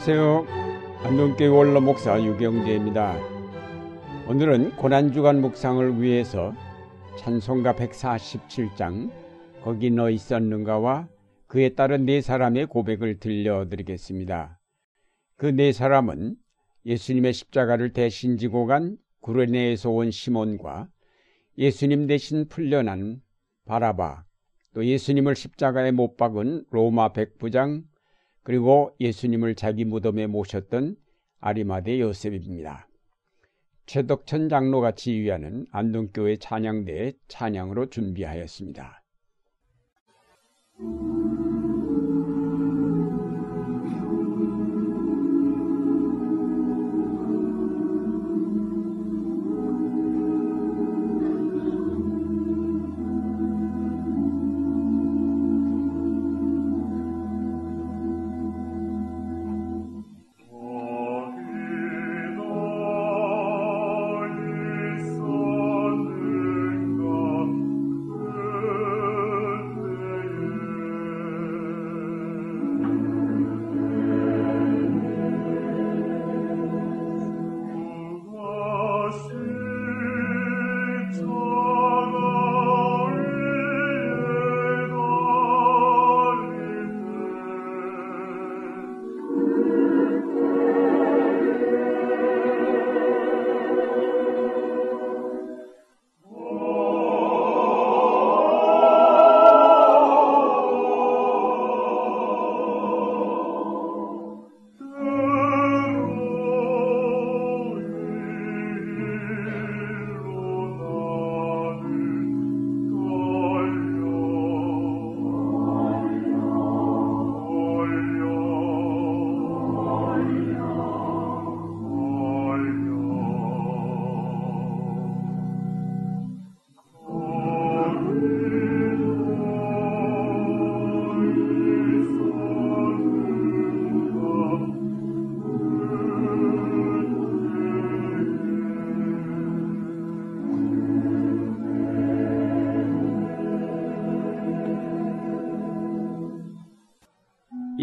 안녕하세요. 안동교회 원로 목사 유경재입니다. 오늘은 고난주간 묵상을 위해서 찬송가 147장 거기 너 있었는가와 그에 따른 네 사람의 고백을 들려드리겠습니다. 그 네 사람은 예수님의 십자가를 대신 지고 간 구레네에서 온 시몬과 예수님 대신 풀려난 바라바, 또 예수님을 십자가에 못 박은 로마 백부장, 그리고 예수님을 자기 무덤에 모셨던 아리마대 요셉입니다. 최덕천 장로가 지휘하는 안동교회 찬양대 찬양으로 준비하였습니다.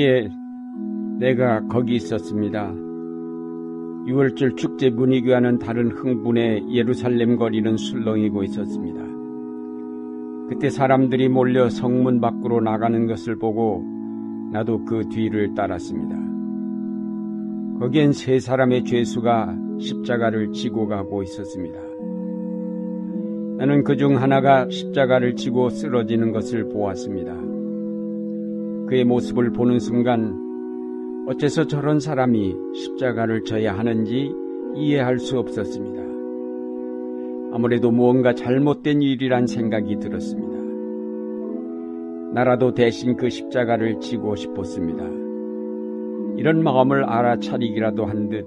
예, 내가 거기 있었습니다. 6월절 축제 분위기와는 다른 흥분에 예루살렘 거리는 술렁이고 있었습니다. 그때 사람들이 몰려 성문 밖으로 나가는 것을 보고 나도 그 뒤를 따랐습니다. 거기엔 세 사람의 죄수가 십자가를 지고 가고 있었습니다. 나는 그 중 하나가 십자가를 지고 쓰러지는 것을 보았습니다. 그의 모습을 보는 순간 어째서 저런 사람이 십자가를 져야 하는지 이해할 수 없었습니다. 아무래도 무언가 잘못된 일이란 생각이 들었습니다. 나라도 대신 그 십자가를 지고 싶었습니다. 이런 마음을 알아차리기라도 한 듯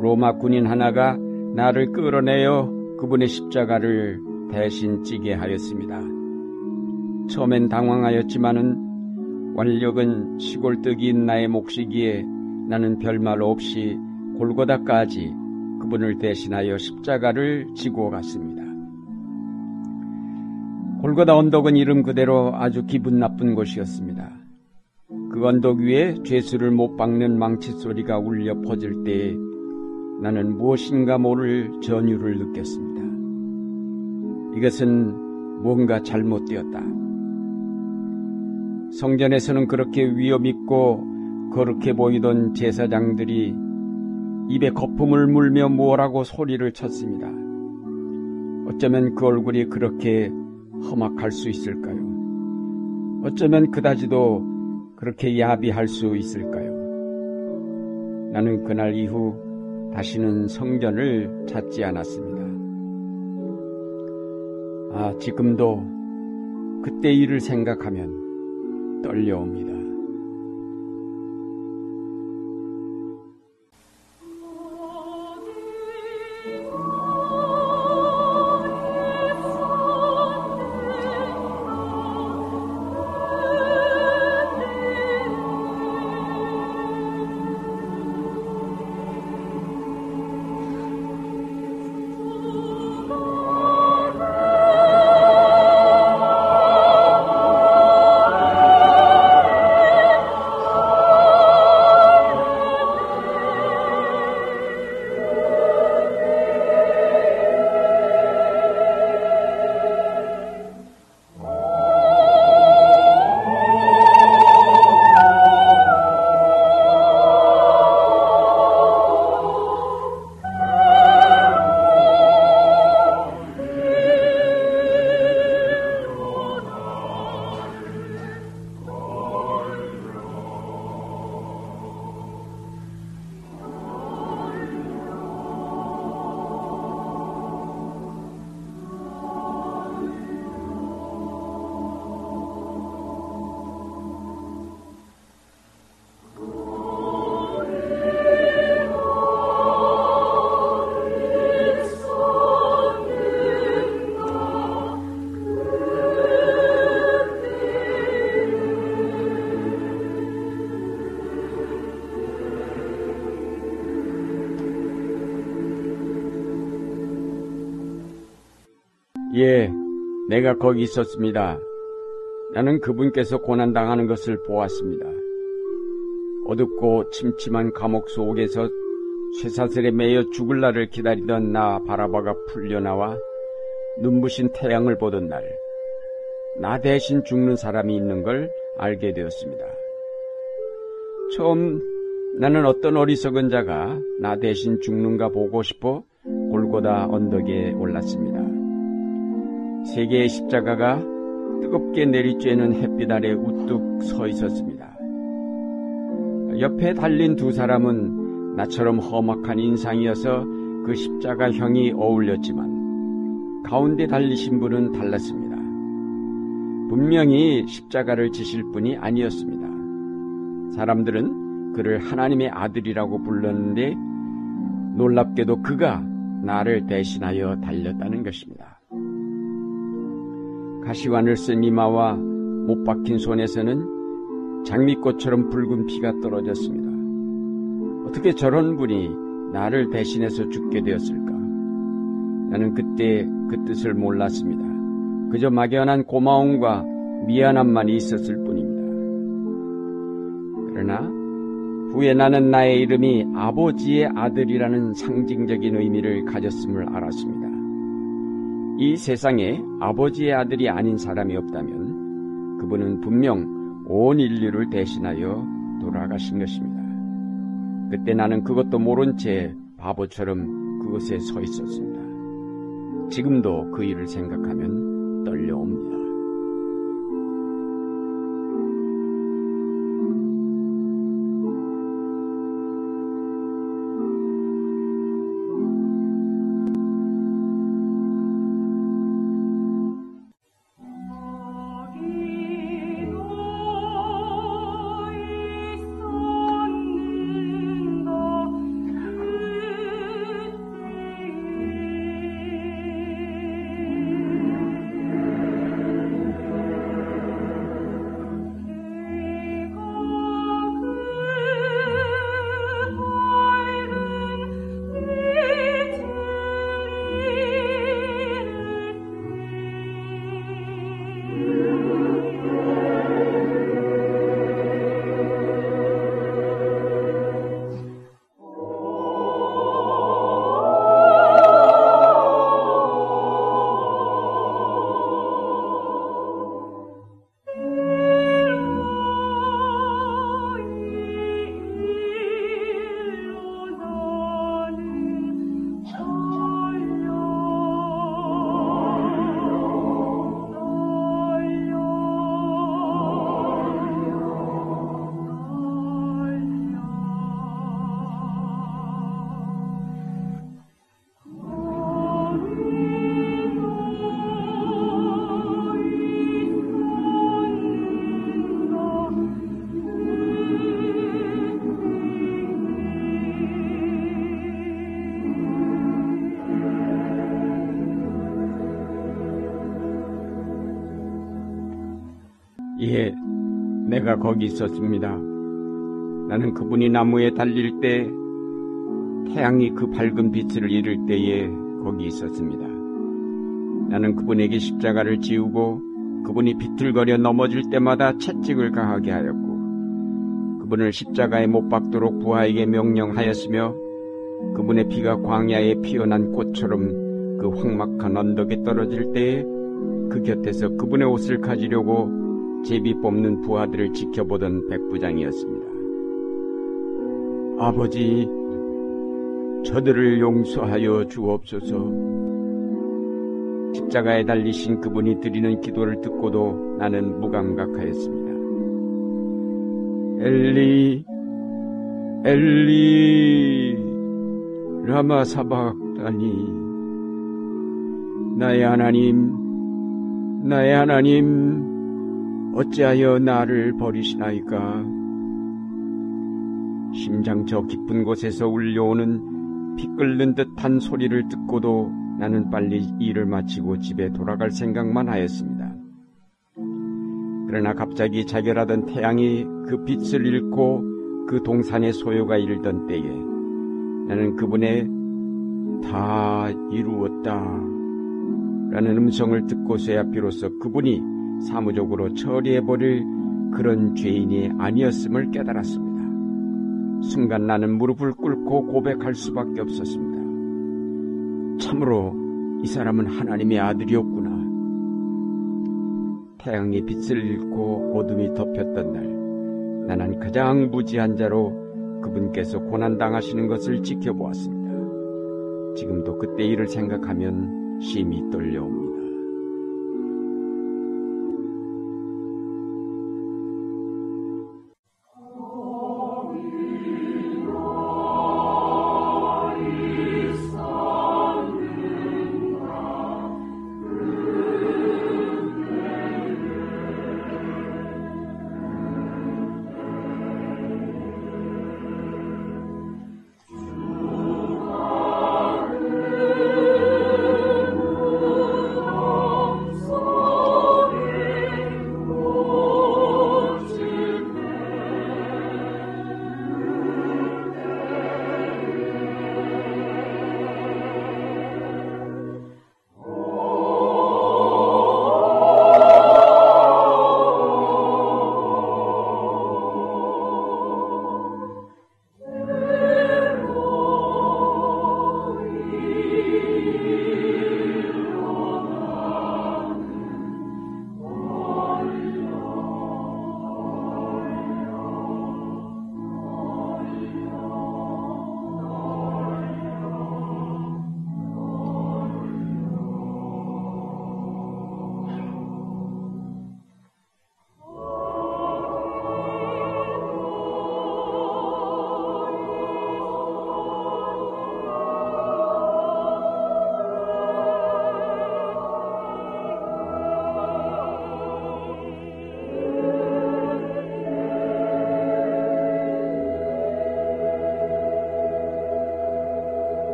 로마 군인 하나가 나를 끌어내어 그분의 십자가를 대신 찌게 하였습니다. 처음엔 당황하였지만은 완력은 시골뜨기인 나의 몫이기에 나는 별말 없이 골고다까지 그분을 대신하여 십자가를 지고 갔습니다. 골고다 언덕은 이름 그대로 아주 기분 나쁜 곳이었습니다. 그 언덕 위에 죄수를 못 박는 망치 소리가 울려 퍼질 때 나는 무엇인가 모를 전율을 느꼈습니다. 이것은 뭔가 잘못되었다. 성전에서는 그렇게 위험있고 거룩해 보이던 제사장들이 입에 거품을 물며 뭐라고 소리를 쳤습니다. 어쩌면 그 얼굴이 그렇게 험악할 수 있을까요? 어쩌면 그다지도 그렇게 야비할 수 있을까요? 나는 그날 이후 다시는 성전을 찾지 않았습니다. 아, 지금도 그때 일을 생각하면 떨려옵니다. 내가 거기 있었습니다. 나는 그분께서 고난당하는 것을 보았습니다. 어둡고 침침한 감옥 속에서 쇠사슬에 매여 죽을 날을 기다리던 나 바라바가 풀려나와 눈부신 태양을 보던 날, 나 대신 죽는 사람이 있는 걸 알게 되었습니다. 처음 나는 어떤 어리석은 자가 나 대신 죽는가 보고 싶어 골고다 언덕에 올랐습니다. 세 개의 십자가가 뜨겁게 내리쬐는 햇빛 아래 우뚝 서 있었습니다. 옆에 달린 두 사람은 나처럼 험악한 인상이어서 그 십자가형이 어울렸지만 가운데 달리신 분은 달랐습니다. 분명히 십자가를 지실 분이 아니었습니다. 사람들은 그를 하나님의 아들이라고 불렀는데 놀랍게도 그가 나를 대신하여 달렸다는 것입니다. 가시관을 쓴 이마와 못 박힌 손에서는 장미꽃처럼 붉은 피가 떨어졌습니다. 어떻게 저런 분이 나를 대신해서 죽게 되었을까? 나는 그때 그 뜻을 몰랐습니다. 그저 막연한 고마움과 미안함만이 있었을 뿐입니다. 그러나 후에 나는 나의 이름이 아버지의 아들이라는 상징적인 의미를 가졌음을 알았습니다. 이 세상에 아버지의 아들이 아닌 사람이 없다면 그분은 분명 온 인류를 대신하여 돌아가신 것입니다. 그때 나는 그것도 모른 채 바보처럼 그곳에 서 있었습니다. 지금도 그 일을 생각하면 떨려옵니다. 내가 거기 있었습니다. 나는 그분이 나무에 달릴 때 태양이 그 밝은 빛을 잃을 때에 거기 있었습니다. 나는 그분에게 십자가를 지우고 그분이 비틀거려 넘어질 때마다 채찍을 가하게 하였고 그분을 십자가에 못 박도록 부하에게 명령하였으며 그분의 피가 광야에 피어난 꽃처럼 그 황막한 언덕에 떨어질 때에 그 곁에서 그분의 옷을 가지려고 제비 뽑는 부하들을 지켜보던 백부장이었습니다. 아버지, 저들을 용서하여 주옵소서. 십자가에 달리신 그분이 드리는 기도를 듣고도 나는 무감각하였습니다. 엘리, 엘리, 라마 사박다니. 나의 하나님, 나의 하나님, 어찌하여 나를 버리시나이까? 심장 저 깊은 곳에서 울려오는 피 끓는 듯한 소리를 듣고도 나는 빨리 일을 마치고 집에 돌아갈 생각만 하였습니다. 그러나 갑자기 자결하던 태양이 그 빛을 잃고 그 동산의 소요가 이르던 때에 나는 그분의 다 이루었다 라는 음성을 듣고서야 비로소 그분이 사무적으로 처리해버릴 그런 죄인이 아니었음을 깨달았습니다. 순간 나는 무릎을 꿇고 고백할 수밖에 없었습니다. 참으로 이 사람은 하나님의 아들이었구나. 태양이 빛을 잃고 어둠이 덮였던 날, 나는 가장 무지한 자로 그분께서 고난당하시는 것을 지켜보았습니다. 지금도 그때 일을 생각하면 심히 떨려옵니다.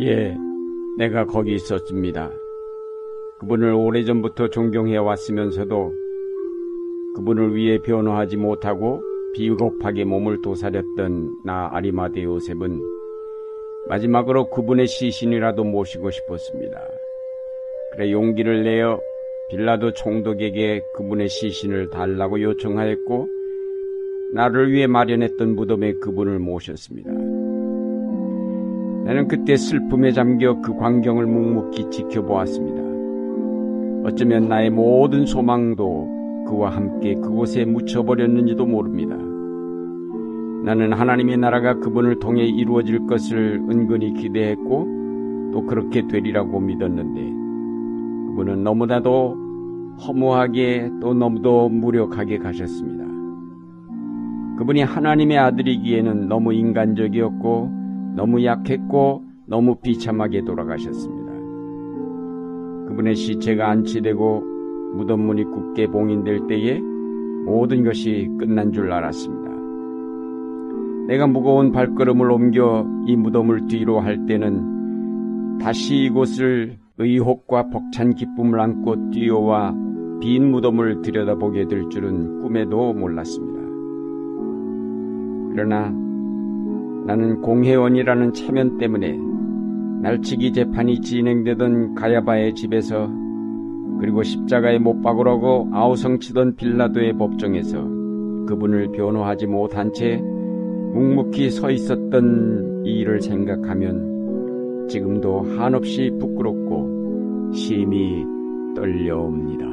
예, 내가 거기 있었습니다. 그분을 오래전부터 존경해 왔으면서도 그분을 위해 변호하지 못하고 비겁하게 몸을 도사렸던 나 아리마대 요셉은 마지막으로 그분의 시신이라도 모시고 싶었습니다. 그래 용기를 내어 빌라도 총독에게 그분의 시신을 달라고 요청하였고 나를 위해 마련했던 무덤에 그분을 모셨습니다. 나는 그때 슬픔에 잠겨 그 광경을 묵묵히 지켜보았습니다. 어쩌면 나의 모든 소망도 그와 함께 그곳에 묻혀버렸는지도 모릅니다. 나는 하나님의 나라가 그분을 통해 이루어질 것을 은근히 기대했고 또 그렇게 되리라고 믿었는데 그분은 너무나도 허무하게 또 너무도 무력하게 가셨습니다. 그분이 하나님의 아들이기에는 너무 인간적이었고 너무 약했고 너무 비참하게 돌아가셨습니다. 그분의 시체가 안치되고 무덤 문이 굳게 봉인될 때에 모든 것이 끝난 줄 알았습니다. 내가 무거운 발걸음을 옮겨 이 무덤을 뒤로 할 때는 다시 이곳을 의혹과 벅찬 기쁨을 안고 뛰어와 빈 무덤을 들여다보게 될 줄은 꿈에도 몰랐습니다. 그러나 나는 공회원이라는 체면 때문에 날치기 재판이 진행되던 가야바의 집에서 그리고 십자가에 못 박으라고 아우성치던 빌라도의 법정에서 그분을 변호하지 못한 채 묵묵히 서 있었던 이 일을 생각하면 지금도 한없이 부끄럽고 심히 떨려옵니다.